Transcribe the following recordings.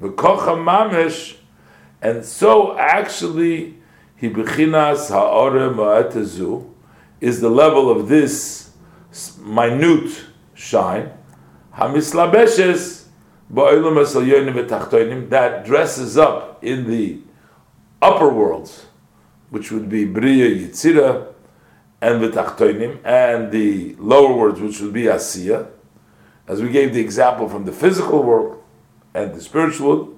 v'kocha mamish, and so actually he bechinas ha'ore ma'etezu is the level of this minute shine. Hamislabeshes ba'olam esalyonim v'tachtoinim that dresses up in the upper worlds, which would be bria yitzira and v'tachtoinim, and the lower worlds, which would be asiya, as we gave the example from the physical world and the spiritual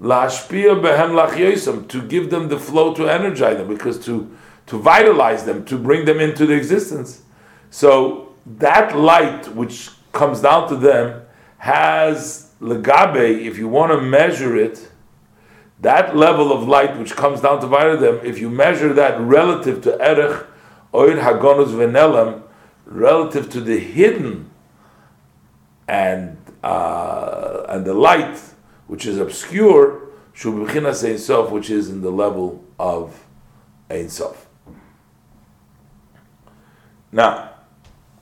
lashpia behem to give them the flow to energize them, because to to vitalize them, to bring them into the existence. So that light which comes down to them has legabe, if you want to measure it, that level of light which comes down to vitalize them, if you measure that relative to erech, oir hagonus venelam, relative to the hidden and uh, and the light which is obscure, Shubhichinas Ein Sof, which is in the level of Ein Sof. Now,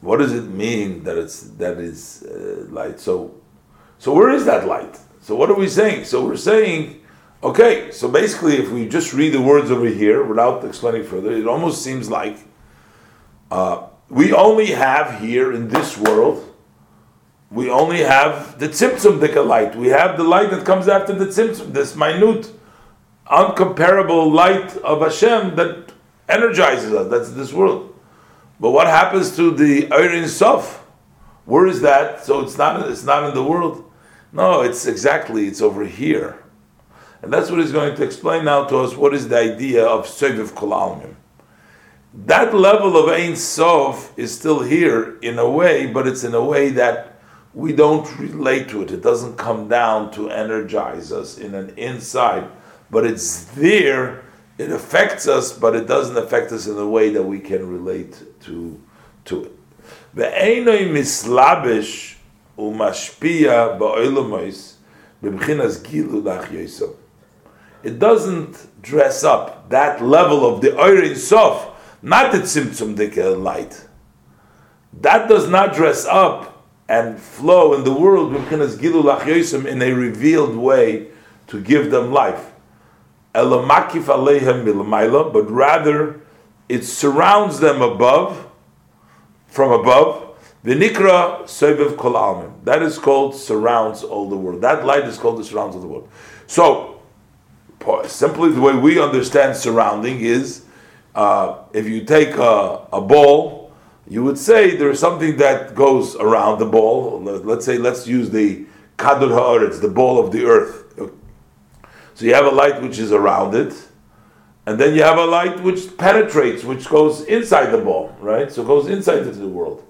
what does it mean that it's that is uh, light? So, so where is that light? So what are we saying? So we're saying, okay. So basically, if we just read the words over here without explaining further, it almost seems like uh, we only have here in this world we only have the tzimtzum dika light. We have the light that comes after the tzimtzum, this minute, uncomparable light of Hashem that energizes us. That's this world. But what happens to the Eirin Sof? Where is that? So it's not. It's not in the world. No, it's exactly. It's over here, and that's what he's going to explain now to us. What is the idea of Seviv Kolalmim? That level of Ein Sof is still here in a way, but it's in a way that we don't relate to it. It doesn't come down to energize us in an inside, but it's there. It affects us, but it doesn't affect us in a way that we can relate to to it. Mislabish umashpia gilu It doesn't dress up that level of the Oirin Sof, not the Tzimtzum light. That does not dress up and flow in the world in a revealed way to give them life. But rather, it surrounds them above, from above. Vinikra Soibev Kol Almin. That is called surrounds all the world. That light is called the surrounds of the world. So, simply the way we understand surrounding is uh, if you take a, a ball you would say there is something that goes around the ball. Let's say, let's use the kadur haaretz, the ball of the earth. So you have a light which is around it, and then you have a light which penetrates, which goes inside the ball, right? So it goes inside into the world.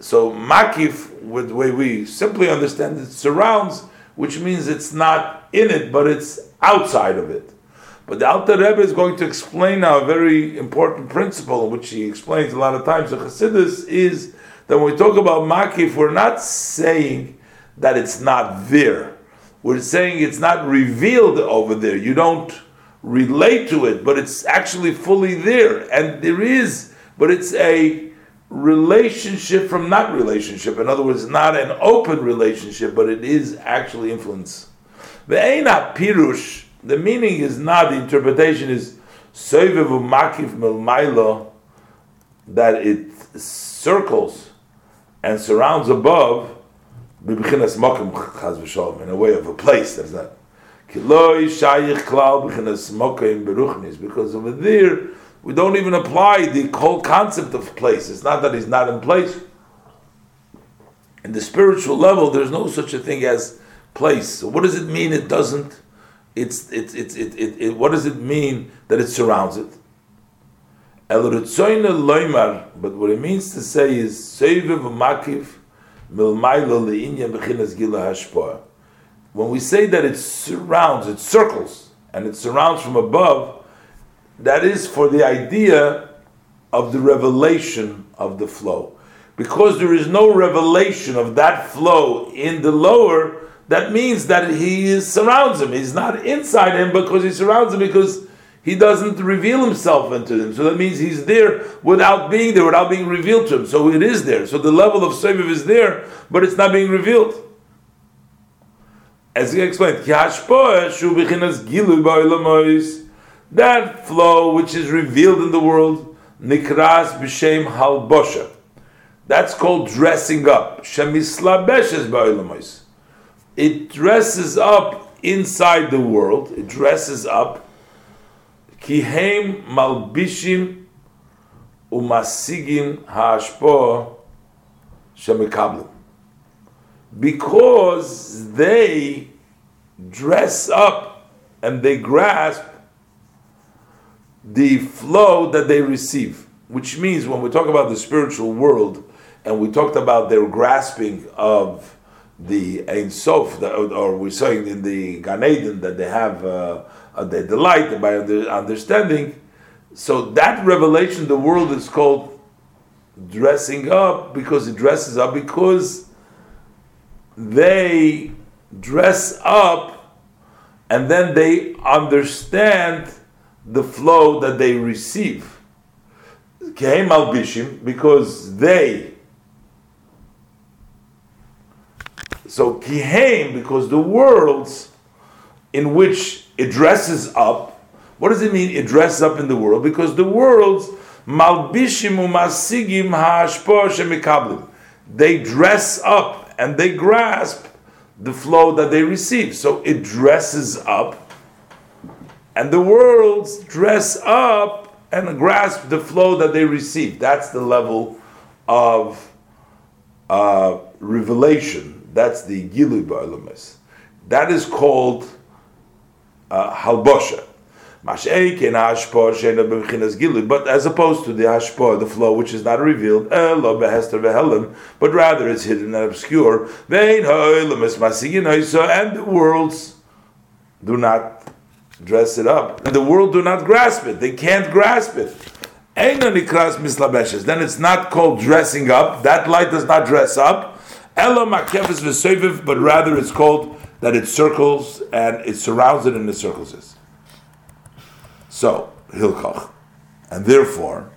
So makif, with the way we simply understand it, surrounds, which means it's not in it, but it's outside of it. But the Alter Rebbe is going to explain now a very important principle, which he explains a lot of times. The Chassidus is that when we talk about Makif, we're not saying that it's not there. We're saying it's not revealed over there. You don't relate to it, but it's actually fully there. And there is, but it's a relationship from not relationship. In other words, not an open relationship, but it is actually influence. The Eina Pirush the meaning is not, the interpretation is Soivev Makif Milmailo, that it circles and surrounds above in a way of a place. That's not. Kiloi Shayich Klal Bibchinas Mokim Beruchnis, because over there, we don't even apply the whole concept of place. It's not that he's not in place. In the spiritual level, there's no such a thing as place. So, what does it mean it doesn't? It's, it's, it's, it, it, it, what does it mean that it surrounds it? but what it means to say is makif When we say that it surrounds, it circles, and it surrounds from above, that is for the idea of the revelation of the flow. Because there is no revelation of that flow in the lower, that means that he surrounds him. He's not inside him because he surrounds him because he doesn't reveal himself into him. So that means he's there without being there, without being revealed to him. So it is there. So the level of Seviv is there, but it's not being revealed. as he explained, that flow which is revealed in the world, nikras b'shem halbosha. That's called dressing up. Shemislabeshes ba'olamois. It dresses up inside the world. It dresses up. Kihem malbishim umasigim ha'ashpo shemikablim because they dress up and they grasp the flow that they receive. Which means when we talk about the spiritual world and we talked about their grasping of the Ein Sof, or we're saying in the Gan Eden that they have uh, uh, delight by understanding. So that revelation, the world is called dressing up because it dresses up because they dress up and then they understand the flow that they receive. Kehem Albishim, because they. So Kihem, because the worlds in which it dresses up, what does it mean it dresses up in the world? Because the worlds, Malbishim umasigim ha'ashpo shemikablim. They dress up and they grasp the flow that they receive. So it dresses up, and the worlds dress up and grasp the flow that they receive. That's the level of uh, revelation. That's the Gilu Ba'alamis. That is called uh, Halbosha. But as opposed to the hashpah, the flow which is not revealed, but rather it's hidden and obscure, and the worlds do not dress it up. And the world do not grasp it. They can't grasp it. Then it's not called dressing up. That light does not dress up. Ella makefes v'seviv, but rather it's called that it circles and it surrounds it and it circles it. So, Hilchach. And therefore,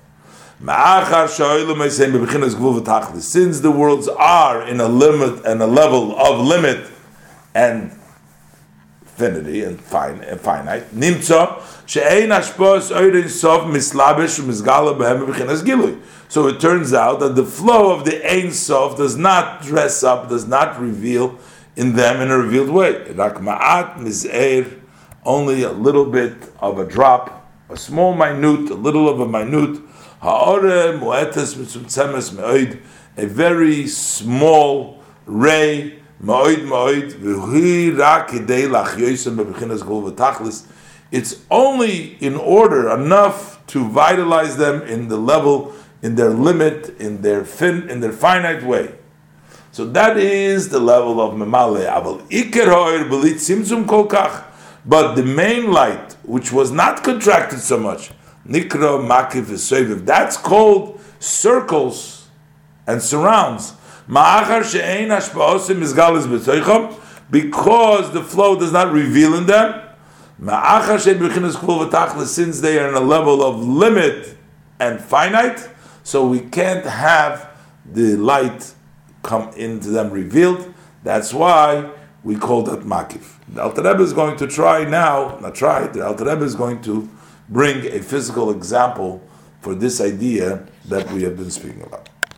since the worlds are in a limit and a level of limit and finity and fine and finite, nimtza she'ein ashpos oirin sof behem gilui. So it turns out that the flow of the Ein Sof does not dress up, does not reveal in them in a revealed way. Rak ma'at miz'er only a little bit of a drop, a small minute, a little of a minute, a very small ray, it's only in order enough to vitalize them in the level, in their limit, in their fin, in their finite way. So that is the level of memale. Aval iker hoir belit simzum kolkach. But the main light, which was not contracted so much, Nikra Makif Seviv, that's called circles and surrounds. Because the flow does not reveal in them. Since they are in a level of limit and finite, so we can't have the light come into them revealed. That's why we call that makif. The Alter Rebbe is going to try now, not try, the Alter Rebbe is going to bring a physical example for this idea that we have been speaking about.